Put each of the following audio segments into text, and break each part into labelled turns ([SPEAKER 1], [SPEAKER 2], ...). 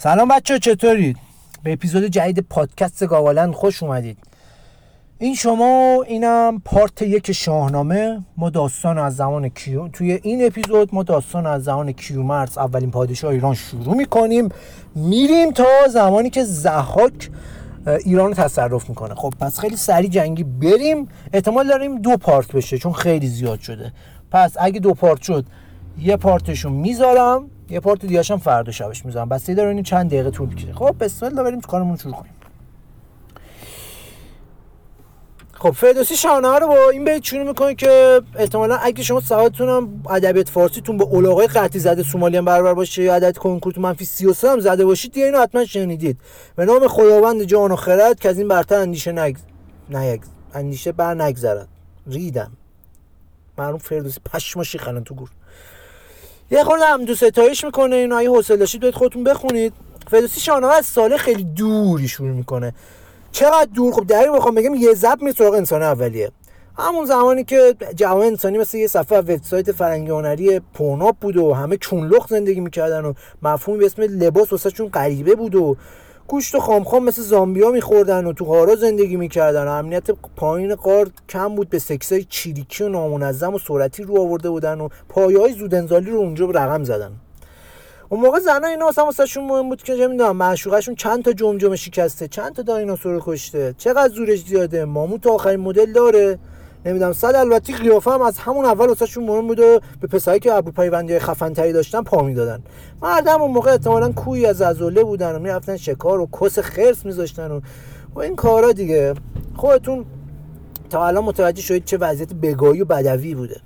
[SPEAKER 1] سلام بچه چطورید؟ به اپیزود جدید پادکست گاوالند خوش اومدید. این شما اینم پارت یک شاهنامه. ما داستان از زمان کیو توی این اپیزود ما داستان از زمان کیومرس اولین پادشاه ایران شروع می‌کنیم. میریم تا زمانی که زحاک ایران رو تصرف می‌کنه. خب پس خیلی سریع جنگی بریم. احتمال داریم دو پارت بشه چون خیلی زیاد شده. پس اگه دو پارت شد یه پارتشون می‌ذارم. یه پارت دیگه هم فردا شبش می‌ذارم. بس داره چند دقیقه طول می‌کشه خب بسم الله بریم کارمون شروع کنیم. خب فردوسی شاهنامه رو با این بیت شروع می‌کنه که احتمالا اگه شما سوادتون هم ادبیات فارسیتون با الاغای قطعی زده سومالی هم برابر باشه یا عدد کنکورتون منفی 33 هم زده باشید دیگه اینو حتما شنیدید. به نام خداوند جان و خرد که از این برتر اندیشه نگ نگ اندیشه بر نگذرد ریدم. معروف فردوسی پشما شیخنن تو گور. یه خورده هم دو ستایش می‌کنه اینو اگه حوصله داشتید باید خودتون بخونید. فردوسی شاهنامه از سال خیلی دوری شروع می‌کنه. چقدر دور؟ خب دقیق بخوام بگم یه زب می سراغ انسان اولیه. همون زمانی که جوان انسانی مثل یه صفحه وبسایت فرنگی هنری پوناپ بود و همه چونلخ زندگی می‌کردن و مفهومی به اسم لباس واسه چون غریبه بود و گوشت خام خام مثل زامبیا میخوردن و تو غارا زندگی می‌کردن. امنیت پایین قار کم بود به سکسای چیریکی و نامنظم و سرعتی رو آورده بودن و پایه های زودنزالی رو اونجا رقم زدن. اون موقع زنا اینا اصلا واسهشون مهم بود که چه می‌دونم معشوقشون چند تا جمجمه شکسته چند تا دایناسور کشته. چقدر زورش زیاده؟ ماموت آخرین مدل داره. نمی‌دونم. صد البته قیافه هم از همون اول واسهشون مهم بود و به پسایی که ابرو پیوندی خفن تری داشتن پا می‌دادن. مردم اون موقع احتمالاً کوی از ازوله بودن و می‌رفتن شکار و کس خرس میذاشتن و و این کارا دیگه. خودتون تا الان متوجه شدید چه وضعیت بگاهی و بدوی بوده.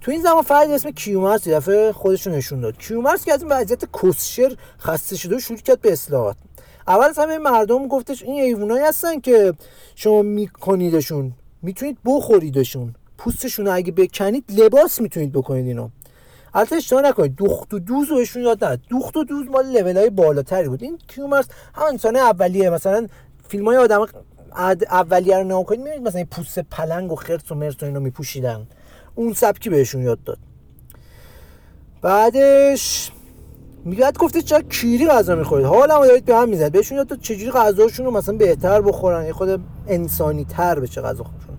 [SPEAKER 1] تو این زمان فرد اسم کیومرس یه دفعه خودش رو نشون داد. کیومرس که از این وضعیت کسشر خسته شده و شروع کرد به اصلاحات. اول از همه مردم گفتش این حیوانایی هستن که شما میکنیدشون می‌تونید بخوریدشون. پوستشون اگه بکنید لباس می‌تونید بکنید اینو. البته اشتباه نکنید دوخت و دوز بهشون یاد نداد. دوخت و دوز مال لول های بالاتری بود. این کیومرس هم انسان اولیه. مثلا فیلم های آدم اولیه رو نگاه کنید می‌بینید مثلا پوست پلنگ و خرس و مرس و اینو میپوشیدن. اون سبکی بهشون یاد داد. بعدش میگه گفته چرا کیری غذا می‌خورید؟ حالا ما دارید به هم می‌زنید. بهشون داد چجوری غذاشون رو مثلا بهتر بخورن؟ یه خود انسانی تر بشه غذا خورشون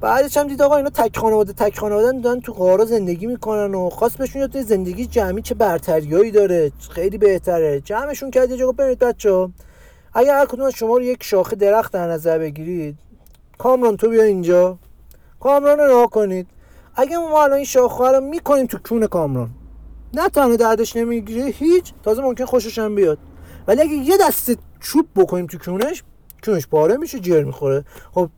[SPEAKER 1] بعدش هم دید آقا اینا تک خانواده تک خانواده دارن تو قارا زندگی می‌کنن و خواست بهشون یاد زندگی جمعی چه برتریایی داره خیلی بهتره. جمعشون کرد یه جا برید بچه‌ها. اگر هر کدوم از شما رو یک شاخه درخت در نظر بگیرید کامران تو بیا اینجا. کامران رو کنید. اگه ما الان این شاخه رو می‌کنیم تو کون کامران. نه تنها دردش نمی‌گیره هیچ. تازه ممکن خوشش هم بیاد. ولی اگه یه دسته چوب بکنیم تو کونش کونش پاره میشه جر می‌خوره. خب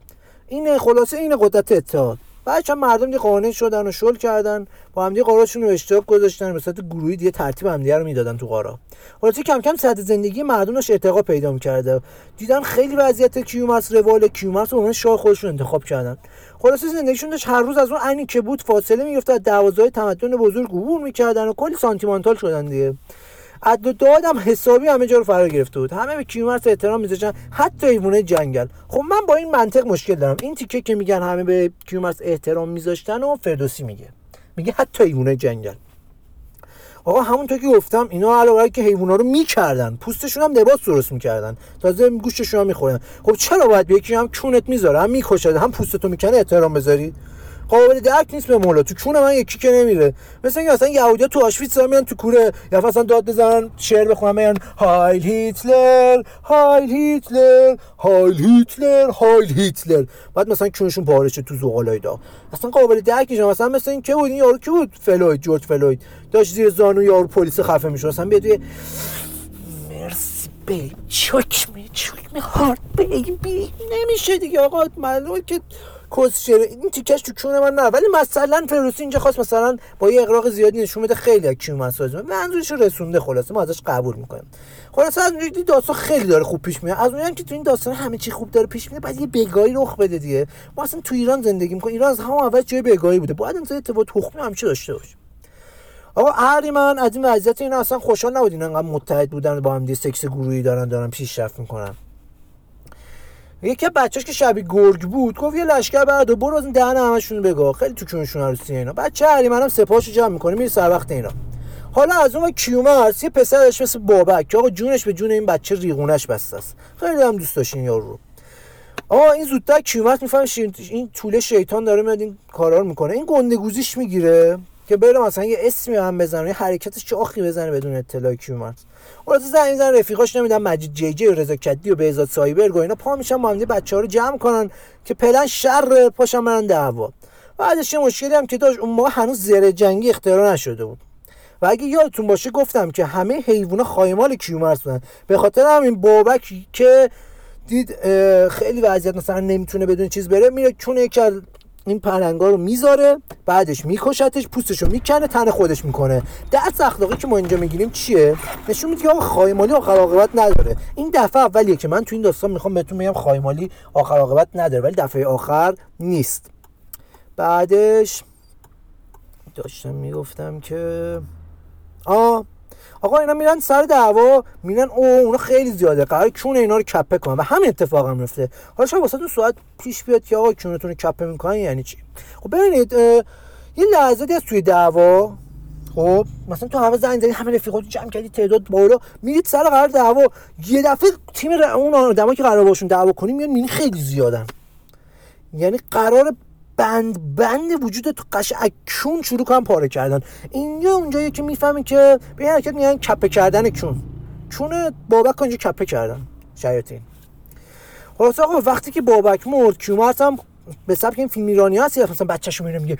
[SPEAKER 1] این خلاصه این قدرت اتحاد. چند مردم دیگه قانع شدن و شل کردن با هم دیگه قاراشون رو اشتراک گذاشتن به صورت گروهی دیگه ترتیب هم رو می‌دادن تو قارا. خلاصه کم کم سطح زندگی مردم داشت ارتقا پیدا می‌کرده. دیدن خیلی وضعیت کیومرس روال کیومرس رو شاه خودشون انتخاب کردن. خلاصه زندگیشون داشت. هر روز از اون عینی که بود فاصله می‌گرفت از دروازه‌های تمدن بزرگ عبور می‌کردن و کلی سانتیمانتال شدن دیگه. عد و داد هم حسابی همه جا رو فرا گرفته بود. همه به کیومرث احترام میذاشتن. حتی ایوونه جنگل. خب من با این منطق مشکل دارم. این تیکه که میگن همه به کیومرث احترام میذاشتن و فردوسی میگه. میگه حتی ایوونه جنگل. آقا همونطور که گفتم اینا علاوه که حیونا رو می‌کردن. پوستشون هم لباس درست می‌کردن. تازه گوشتشون هم می‌خورن. خب چرا باید یکی هم کونت می‌ذاره؟ هم می‌کشه هم پوستتو می‌کنه احترام بذاری. قابل درک نیست به مولا. تو کون من یکی که نمیره. مثل اینکه مثلا یهودیا تو آشویتس میان تو کوره یا مثلا داد بزنن شعر بخونن میان Heil Hitler Heil Hitler Heil Hitler Heil Hitler بعد مثلا کونشون پاره تو زغالای داغ اصلا قابل درک نیست. مثلا مثلا این که بود این یارو کی بود؟ فلوید جورج فلوید. داشت زیر زانو یارو پلیس خفه می‌شد. مثلا بیاد مرسی بی چکمی چکمی هارت بیبی. نمیشه دیگه آقا. معلومه که کسچر این تیکش تو کون من نه ولی مثلا فروسی اینجا خواست مثلا با یه اقراق زیادی نشون بده خیلی از کیومرث ساز منظورش رسونده خلاصه ما ازش قبول می‌کنیم. خلاصه از اونجوری داستان خیلی داره خوب پیش میاد. از اونجایی که تو این داستان همه چی خوب داره پیش میاد بعد یه بگاهی رخ بده دیگه. ما اصلا تو ایران زندگی می‌کنیم. ایران از همون اول جای بگاهی بوده. باید این اتفاق تخمی همیشه داشته باشه. آقا من از این وضعیت اینا اصلا خوشحال نبود اینا انقدر متحد بودن با هم دی سکس گروهی دارن دارن پیشرفت می‌کنن. یکی بچهش که شبیه گرگ بود گفت یه لشکر بعد و برو از دهن همشون بگاه. خیلی تو کونشون عروسی اینا. بچه منم سپاهشو جمع می‌کنه میره سر وقت اینا. حالا از اون کیومرس یه پسرش مثل بابک که آقا جونش به جون این بچه ریغونش بسته است. خیلی هم دوست داشت این یارو رو. آقا این زودتر کیومرس می‌فهمه این طول شیطان داره میاد این کارا رو می‌کنه. این گندگوزیش می‌گیره. که بره مثلا یه اسمی هم بزنه یه حرکتش آخی بزنه بدون اطلاع کیومرس خلاص زنگ زن رفیقاش نمیدن مجید جی جی و رضا کدی و بهزاد سایبرگ و اینا پا میشن با بچه‌ها رو جمع کنن که پلن شر پاشن برن دعوا. بعدش یه مشکلی هم که داشت اون موقع هنوز زره جنگی اختراع نشده بود. و اگه یادتون باشه گفتم که همه حیوونا خایمال کیومرث بودن. به خاطر همین بابک که دید خیلی وضعیت مثلا نمی‌تونه بدون چیز بره میره چون یکی این پلنگا رو می‌ذاره بعدش میکشتش پوستشو می‌کنه تن خودش می‌کنه. درس اخلاقی که ما اینجا می‌گیریم چیه؟ نشون میده که آقا خایمالی آخر عاقبت نداره. این دفعه اولیه که من تو این داستان می‌خوام بهتون بگم خایمالی آخر عاقبت نداره ولی دفعه آخر نیست. بعدش داشتم می‌گفتم که آ آقا اینا میرن سر دعوا میرن او اونا خیلی زیاده قرار کون اینا رو کپه کنن؟ و همین اتفاق هم میفته. حالا شما واسه ساعت پیش بیاد که آقا کونتون رو کپه می‌کنن یعنی چی؟ خب ببینید یه لحظاتی از توی دعوا خب مثلا تو همه زنگ زدی همه رفیقاتو جمع کردی تعداد بالا میرید سر قرار دعوا. یه دفعه تیم اون آدمایی که قرار باشون دعوا کنیم میان می‌بینی خیلی زیادن. یعنی قرار بند بند وجود تو قش کون شروع کنم پاره کردن. اینجا اونجایی که می‌فهمی که به حرکت میگن کپه کردن کون. چون بابک اونجا کپه کردن. شیاطین. خلاص آقا وقتی که بابک مرد کیومرث هم به سبک این فیلم ایرانی هست مثلا بچه‌شو میره میگه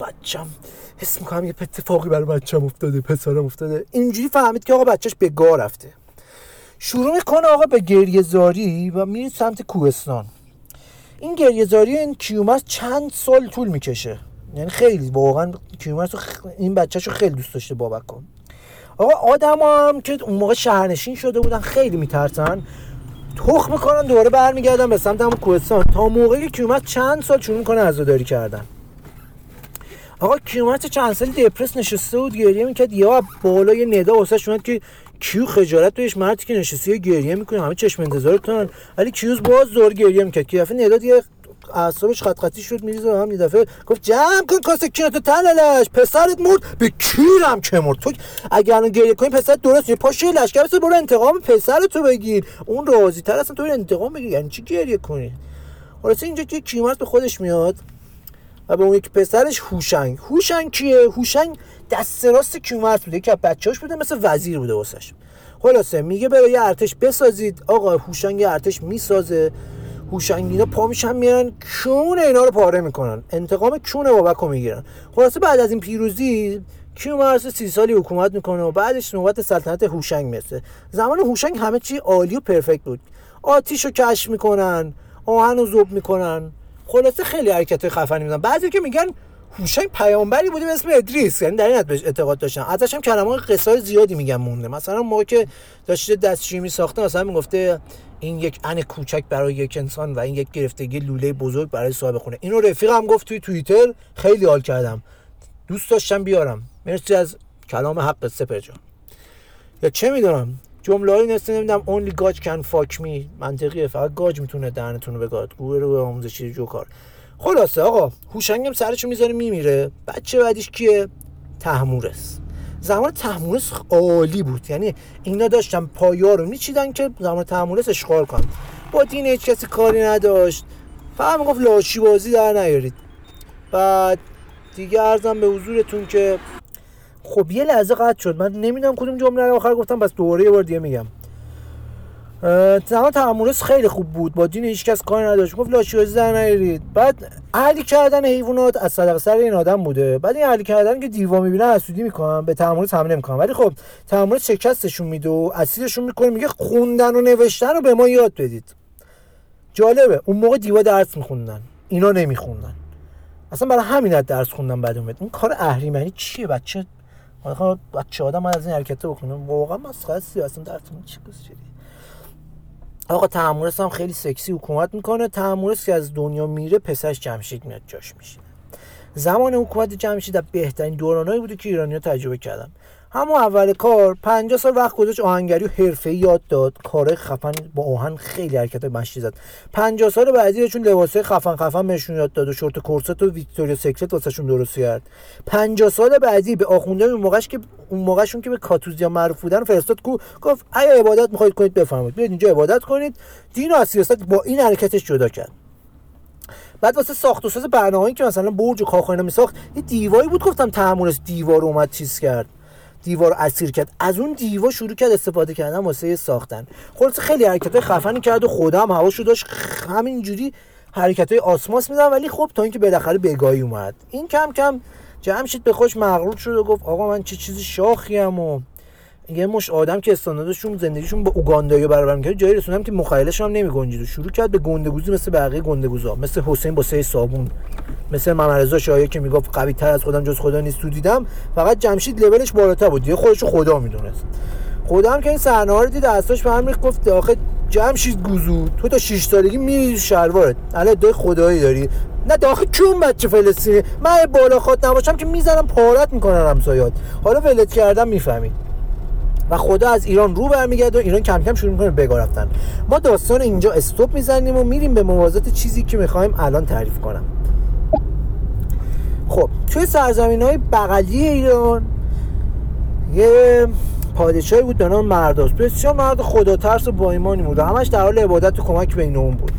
[SPEAKER 1] بچم حس می‌کنم یه اتفاقی برای بچم افتاده پسرم افتاده. اینجوری فهمید که آقا بچهش به گاه رفته. شروع می‌کنه آقا به گریه زاری و میره سمت کوهستان. این گریهزاری این کیومرس چند سال طول می‌کشه. یعنی خیلی واقعا کیومرس این بچهشو خیلی دوست داشته بابک کن. آقا آدم هم که اون موقع شهرنشین شده بودن خیلی میترسن. تخ می‌کنن دوباره برمیگردن به سمت همون کوهستان. تا موقعی کیومرس چند سال شروع می‌کنه عزاداری کردن. آقا کیومرس چند سال دپرس نشسته بود گریه می‌کرد. یا بالا یه ندا واسه شوند که کیو خجالت توش مردی که نشسته گریه می‌کنه همه چشم انتظارتون ولی کیوز باز زور گریه می‌کرد. که دفعه نداد یه اعصابش خط خطی شد میریزه هم یه دفعه. گفت جمع کن کاسه کینتو تلالش پسرت مرد. به کیرم که مرد؟ تو اگر الان گریه کنی پسرت درست نیست پاشه لشکر بسه برو انتقام پسرتو بگیر. اون راضی تر اصلا تو انتقام بگیر. یعنی چی گریه کنی؟ خلاص اینجا که کیومرث به خودش میاد و به اون یک پسرش هوشنگ. هوشنگ کیه؟ هوشنگ دست راست کیومرث بوده که بچه‌اش بوده مثل وزیر بوده واسش. خلاصه میگه برای ارتش بسازید. آقا هوشنگ ارتش می‌سازه. هوشنگینا پا میشن میرن کون اینا رو پاره می‌کنن؟ انتقام کون بابک رو می‌گیرن؟ خلاصه بعد از این پیروزی کیومرث سی سالی حکومت می‌کنه و بعدش نوبت سلطنت هوشنگ می‌رسه. زمان هوشنگ همه چی عالی و پرفکت بود. آتیش رو کشف می‌کنن آهن رو زوب می‌کنن. خلاصه خیلی حرکت خفنی می‌زنن. بعضی که میگن هوشنگ پیامبری بوده به اسم ادریس. یعنی در این اعتقاد داشتن. ازش هم کلمات قصای زیادی میگن مونده. مثلا موقع که داشته دستشویی ساخته مثلا می‌گفته این یک ان کوچک برای یک انسان و این یک گرفتگی لوله بزرگ برای صاحب خونه. اینو رفیقم گفت توی توییتر. خیلی حال کردم. دوست داشتم بیارم. مرسی از کلام حق سپر جان. یا چه می‌دونم؟ جمله های نسته نمی‌دونم. Only God can fuck me. منطقیه. فقط گاج می‌تونه دهنتون رو بگاد. گوه رو آموزشی جوکار. خلاصه آقا هوشنگم سرشو می‌ذاره میمیره. بچه بعدیش کیه؟ تحمورس. زمان تحمورس عالی بود. یعنی اینا داشتن پایا رو میچیدن که زمان تحمورس اشغال کن با دین هیچ کسی کاری نداشت. فقط می‌گفت لاشی بازی در نیارید. بعد دیگه ارزم به حضورتون که خب یه لحظه قطع شد. من نمی‌دونم کدوم جمله رو آخر گفتم بس دوباره یه بار دیگه میگم. زمان تعاملش خیلی خوب بود. با دین هیچ کس کاری نداشت. گفت لاشیوزی در نیارید. بعد علی کردن حیوانات از صدق سر این آدم بوده. بعد این علی کردن که دیوا می‌بینن حسودی می‌کنن به تعاملش حمله نمی‌کنن ولی خب تعاملش شکستشون میده و اسیرشون می‌کنه میگه خوندن و نوشتن رو به ما یاد بدید. جالبه. اون موقع دیوا درس میخوندن. اینا نمیخوندن. اصلا برای همین درس خوندن بعد اومد. این کار اهریمنی چیه بچه؟ بچه آدم از این حرکت بکنه. واقعا مسخره اصلا درتون چی آقا تحمورس هم خیلی سکسی حکومت می‌کنه. تحمورس که از دنیا میره پسرش جمشید میاد جاش میشه. زمان حکومت جمشید در بهترین دورانایی بوده که ایرانیا تجربه کردن. همون اول کار 50 سال وقت گذاشت آهنگری و حرفه یاد داد. کار خفن با آهن خیلی حرکت مشتی زد. 50 سال بعدی چون لباسای خفن خفن بهشون یاد داد و شورت کرست و Victoria's Secret واسهشون درست کرد. 50 سال بعدی به آخونده اون موقعش که اون موقعشون که به کاتوزیا معروف بودن فرستاد کوه گفت اگه عبادت می‌خواید کنید بفرمایید. بیاید اینجا عبادت کنید. دین و سیاست با این حرکتش جدا کرد. بعد واسه ساخت و ساز برنامه‌ای که مثلا برج و کاخ اینا میساخت یه دیواری بود گفتم تحملش دیوار اومد چیز کرد. دیوار اسیر کرد. از اون دیوار شروع کرد استفاده کردن واسه ساختن. خلاص خیلی حرکت خفنی کرد و خودم هواشو داشت. همینجوری حرکت های آسماس میدن ولی خب تا اینکه بالاخره بگاهی اومد. این کم کم جمشید به خوش مغرور شد و گفت آقا من چه چیزی شاخی و یه مش آدم که استانداردشون زندگیشون با اوگاندایی برابر می‌کرد جایی رسوندم که مخیلش هم نمیگنجید و شروع کرد به گندگوزی مثل بقیه گندگوزا مثل حسین با سه صابون. مثل محمد رضا شایعه که می‌گفت قوی تر از خودم جز خدا نیست تو دیدم. فقط جمشید لولش بالاتر بود. دیگه خودش خدا می‌دونست. خدا هم که این صحنه رو دید دستاش به هم گفت آخه جمشید گوزو تو تا 6 سالگی میری شلوارت. الان ادعای خدایی داری. نه داخل چون بچه فلسطینی؟ من بالا خود نباشم که می‌زنم پارت می‌کنن همسایات حالا ولت کردم می‌فهمید و خدا از ایران رو برمیگرده و ایران کم کم شروع می‌کنه بگا رفتن. ما داستان اینجا استوب می‌زنیم و میریم به موازات چیزی که می‌خوایم الان تعریف کنم. خب توی سرزمین های بغلی ایران یه پادشاهی بود به نام مرداس بسیار مرد خدا ترس و با ایمانی بود همش در حال عبادت و کمک بین اون بود.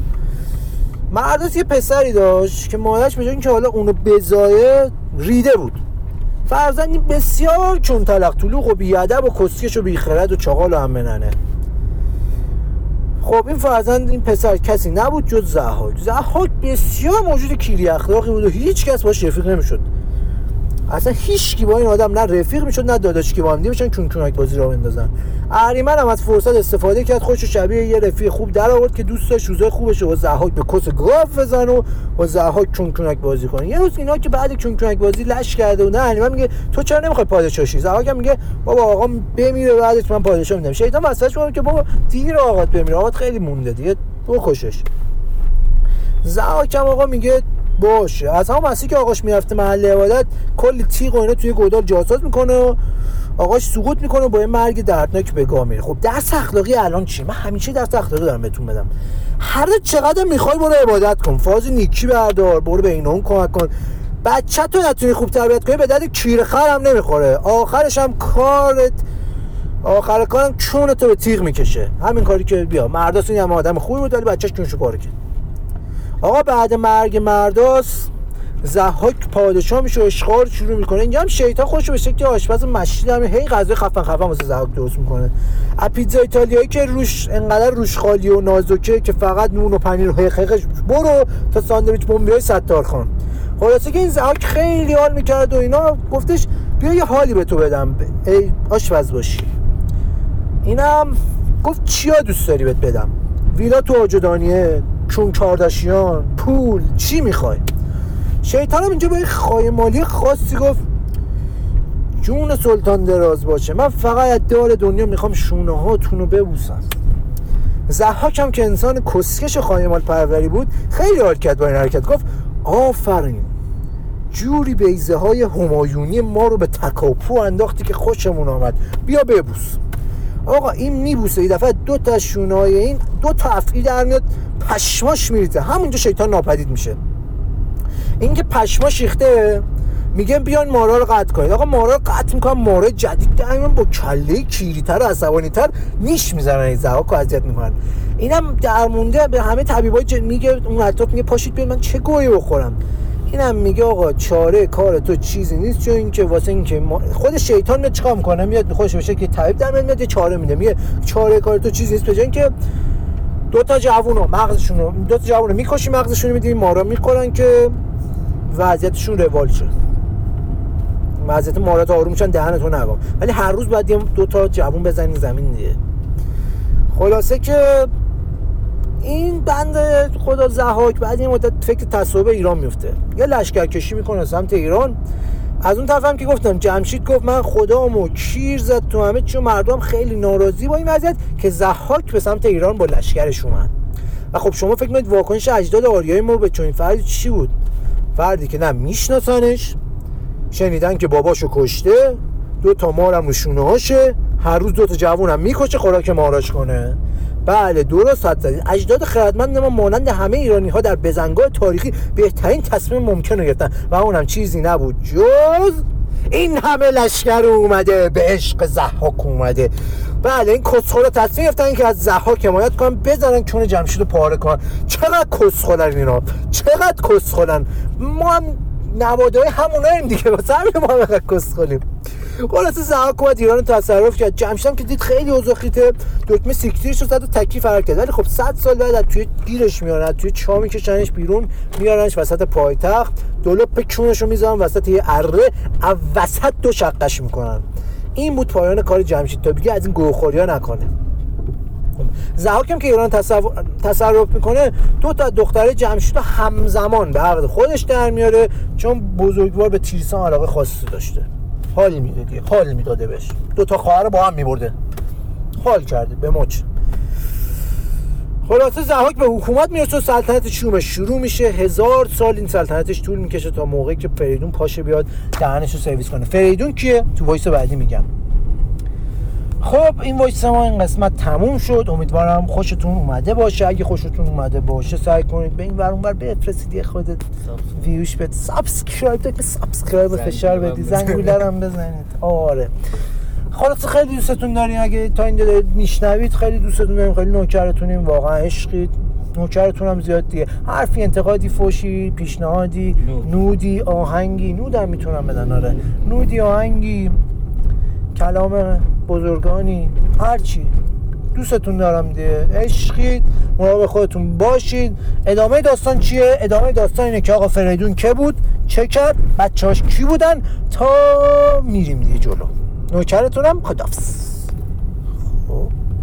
[SPEAKER 1] مرداس یه پسری داشت که مادرش به که حالا اونو بزایه ریده بود. فرزندی بسیار چون تلق طلوق و بیادب و کسکش و بیخرد و چاقال و هم مننه خب این فرزند این پسر کسی نبود جز زحاک. زحاک بسیار موجود کیری اخلاقی بود و هیچ کس باش رفیق نمی‌شد. اصلا هیچ کی با این آدم نه رفیق می‌شد نه داداش کی با هم بشن چون چونک بازی را بندازن اهریمن هم از فرصت استفاده کرد خودش شبیه یه رفیق خوب در آورد که دوست داشت روزای خوبش و زحاک به کس گاف بزن و با زحاک چون چونک بازی کنه. یه روز اینا که بعد چون چونک بازی لش کرده و نه اهریمن میگه تو چرا نمی‌خوای پادشاه شی زحاک میگه بابا آقا بمیره بعدش من پادشاه میدم. شیطان واسطش میگه که بابا دیر آقات بمیره. آقات خیلی مونده دیگه بکشش. زحاک هم آقا میگه باشه. از همون مسیح که آقاش می‌رفته محل عبادت کلی تیغ و اینا توی گودال جاساز می‌کنه و آقاش سقوط می‌کنه با یه مرگ دردناک به گاه میره. خب درس اخلاقی الان چی من همیشه درس اخلاقی دارم بهتون بدم. هر چقدر می‌خوای برو عبادت کن. فاز نیکی بردار. برو به اینون کمک کن. بچه تو نتونی خوب تربیت کنی به درد کیر خر هم نمی‌خوره. آخرش هم کارت آخر کارم چون تو به تیغ می‌کشه. همین کاری که بیا مرداس این هم آدم خوبی بود ولی بچهش پاره کرد. آقا بعد مرگ مرداس زحاک پادشاه میشه اشغال شروع می‌کنه. اینجا هم شیطان خودشو به شکل آشپز مشتی در هی غذای خفن خفن واسه زحاک درست می‌کنه. از پیتزا ایتالیایی که روش انقدر روش خالی و نازکه که فقط نون و پنیر و حقیقش برو تا ساندویچ بمبی های ستار خان. خلاصه که این زحاک خیلی حال می‌کرد و اینا. گفتش بیا یه حالی به تو بدم. ای آشپز باشی. اینم گفت چیا دوست داری بهت بدم؟ ویلا تو آجدانیه چون کارداشیان پول چی می‌خوای؟ شیطان هم اینجا به خواهی مالی خاصی گفت جون سلطان دراز باشه. من فقط دار دنیا می‌خوام شونه هاتون رو ببوسم. زحاک هم که انسان کسکش مال پروری بود خیلی حال کرد با این حرکت. گفت آفرین. جوری بیزه های همایونی ما رو به تکاپو انداختی که خوشمون آمد. بیا ببوس. آقا این میبوسه این دفعه دو تا شونای این دو تا افعی در میاد پشماش میریزه. همونجا شیطان ناپدید میشه. اینکه پشما شیخته میگن بیان مارا رو قطع کنید. آقا مارا رو قطع می‌کنن مارا جدید دائما با کله کیریتر و عصبانی تر نیش می‌زنن این زهاک اذیت می‌کنن. اینم در مونده به همه طبیبای میگه اون اطراف میگه پاشید بیاد من چه گویی بخورم؟ اینم میگه آقا چاره کار تو چیزی نیست چون اینکه واسه اینکه خود شیطان میاد چیکار می‌کنه؟ میاد خوش بشه که طبیب در میاد چاره میده. میگه چاره کار تو چیزی نیست به اینکه دو تا جوونو مغزشون رو دو تا جوونو می‌کشی مغزشون میدی مارا می‌خورن که وضعیتشون روال شد وضعیت مارات آروم میشن دهنتو نگم ولی هر روز باید دو تا جوون بزنی زمین دیگه. خلاصه که این بند خدا زهاک بعد این مدت فکر تصویب ایران میفته. یه لشکرکشی می‌کنه سمت ایران. از اون طرف هم که گفتم جمشید گفت من خدامو کیر زد تو همه چون مردم خیلی ناراضی با این وضعیت که زحاک به سمت ایران با لشکرش اومد. و خب شما فکر کنید واکنش اجداد آریای ما به چنین فردی چی بود؟ فردی که نه میشناسنش شنیدن که باباشو کشته دو تا مارم رو شونه هاشه هر روز دو تا جوونم می‌کشه خوراک ماراش کنه. بله درست حد زدید اجداد خردمند ما مانند همه ایرانی ها در بزنگاه تاریخی بهترین تصمیم ممکن رو گرفتن و اونم چیزی نبود. جز این همه لشکر اومده به عشق زحاک اومده. بله این کسخورا تصمیم گرفتن که از زحاک حمایت کنن بزنن کون جمشید رو پاره کنن. چقدر کسخورن اینا؟ چقدر کسخورن ما هم نوادای هموناییم دیگه. واسه همین ما هم اینقدر کسخوریم خلاصه زحاک اومد ایران تصرف کرد. جمشید هم که دید خیلی اوضاع خیته. دکمه سیکتیرش رو زد و تکی فرار کرد. ولی خب 100 سال بعد از توی گیرش میارن توی چا میکشنش بیرون میارنش وسط پایتخت. دلوپ کونش رو می‌ذارن وسط یه اره از وسط دو شقش می‌کنن. این بود پایان کار جمشید تا دیگه از این گوخوریا نکنه. زحاکم که ایران. تصرف می‌کنه دو تا دختره جمشید همزمان به عقد خودش در میاره چون بزرگوار به تیرسان علاقه خاصی داشته. حال می‌دادی حال می‌داده بهش. دو تا خواهر با هم میبرده. حال کرده به مچ خلاصه ضحاک به حکومت می‌رسه و سلطنت شومش شروع میشه. هزار سال این سلطنتش طول می‌کشه تا موقعی که فریدون پاشه بیاد دهنش رو سرویس کنه. فریدون کیه؟ تو voice بعدی میگم. خب این voice ما این قسمت تموم شد. امیدوارم خوشتون اومده باشه. اگه خوشتون اومده باشه سعی کنید به این ور اونور بفرستید. یه خورده view ش بده. subscribe که subscribe فشار بدی. زنگوله هم بزنید. آره. خلاص خیلی دوستتون داریم اگه تا اینجا دارید میشنوید خیلی دوستتون داریم. خیلی نوکرتونیم. واقعا عشقید. نوکرتون هم زیاد دیگه. حرفی انتقادی فوشی پیشنهادی
[SPEAKER 2] نود.
[SPEAKER 1] نودی آهنگی. نودم می‌تونم بدن. آره. نودی آهنگی. کلام بزرگانی هرچی دوستتون دارم دیگه. عشقید. مراقب خودتون باشید. ادامه داستان چیه؟ ادامه داستان اینه که آقا فریدون که بود؟ چه کرد؟ بچه‌هاش کی بودن؟ تا میریم دیگه جلو. نوکرتونم خدافظ.